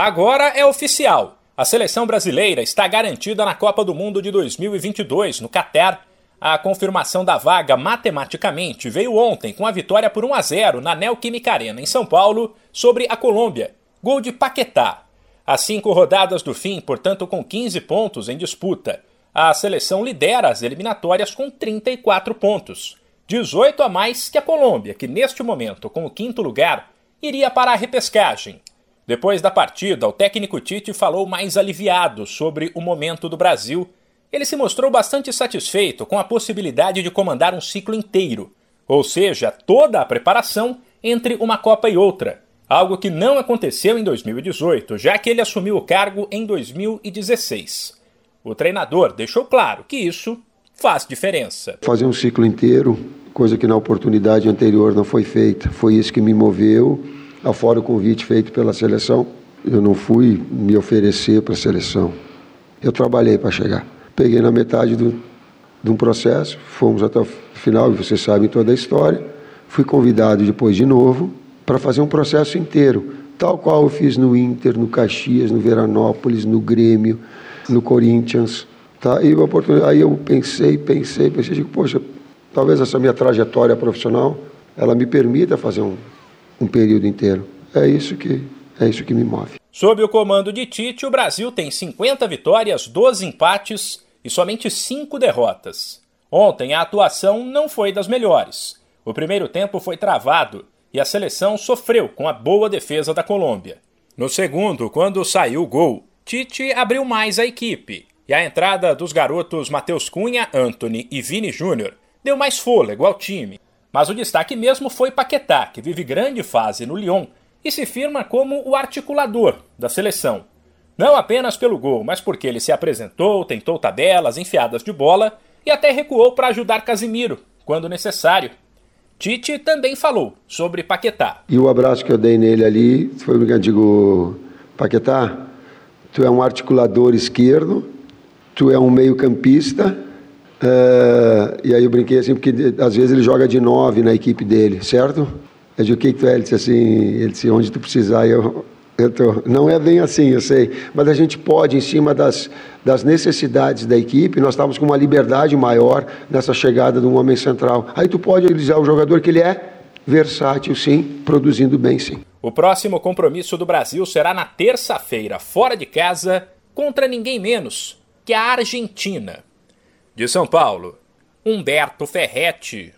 Agora é oficial. A seleção brasileira está garantida na Copa do Mundo de 2022, no Catar. A confirmação da vaga matematicamente veio ontem com a vitória por 1 a 0 na Neoquímica Arena, em São Paulo, sobre a Colômbia. Gol de Paquetá. Às cinco rodadas do fim, portanto, com 15 pontos em disputa, a seleção lidera as eliminatórias com 34 pontos. 18 a mais que a Colômbia, que neste momento, com o quinto lugar, iria para a repescagem. Depois da partida, o técnico Tite falou mais aliviado sobre o momento do Brasil. Ele se mostrou bastante satisfeito com a possibilidade de comandar um ciclo inteiro, ou seja, toda a preparação entre uma Copa e outra, algo que não aconteceu em 2018, já que ele assumiu o cargo em 2016. O treinador deixou claro que isso faz diferença. Fazer um ciclo inteiro, coisa que na oportunidade anterior não foi feita, foi isso que me moveu afora o convite feito pela seleção, eu não fui me oferecer para a seleção. Eu trabalhei para chegar. Peguei na metade do, de um processo, fomos até o final, e vocês sabem toda a história. Fui convidado depois de novo para fazer um processo inteiro, tal qual eu fiz no Inter, no Caxias, no Veranópolis, no Grêmio, no Corinthians. Tá? E aí eu pensei, pensei, pensei, digo, poxa, talvez essa minha trajetória profissional ela me permita fazer um, um período inteiro. É isso que é isso que me move. Sob o comando de Tite, o Brasil tem 50 vitórias, 12 empates e somente 5 derrotas. Ontem a atuação não foi das melhores. O primeiro tempo foi travado e a seleção sofreu com a boa defesa da Colômbia. No segundo, quando saiu o gol, Tite abriu mais a equipe e a entrada dos garotos Matheus Cunha, Anthony e Vini Júnior deu mais fôlego ao time. Mas o destaque mesmo foi Paquetá, que vive grande fase no Lyon e se firma como o articulador da seleção. Não apenas pelo gol, mas porque ele se apresentou, tentou tabelas, enfiadas de bola e até recuou para ajudar Casimiro, quando necessário. Tite também falou sobre Paquetá. E o abraço que eu dei nele ali foi o que eu digo, Paquetá, tu é um articulador esquerdo, tu é um meio-campista, é, e aí eu brinquei assim, porque às vezes ele joga de nove na equipe dele, certo? Eu disse, o que tu é? Ele disse assim, ele disse, onde tu precisar, eu, eu tô, não é bem assim, eu sei, mas a gente pode, em cima das, das necessidades da equipe, nós estávamos com uma liberdade maior nessa chegada de um homem central. Aí tu pode utilizar o jogador que ele é, versátil sim, produzindo bem sim. O próximo compromisso do Brasil será na terça-feira, fora de casa, contra ninguém menos que a Argentina. De São Paulo, Humberto Ferretti.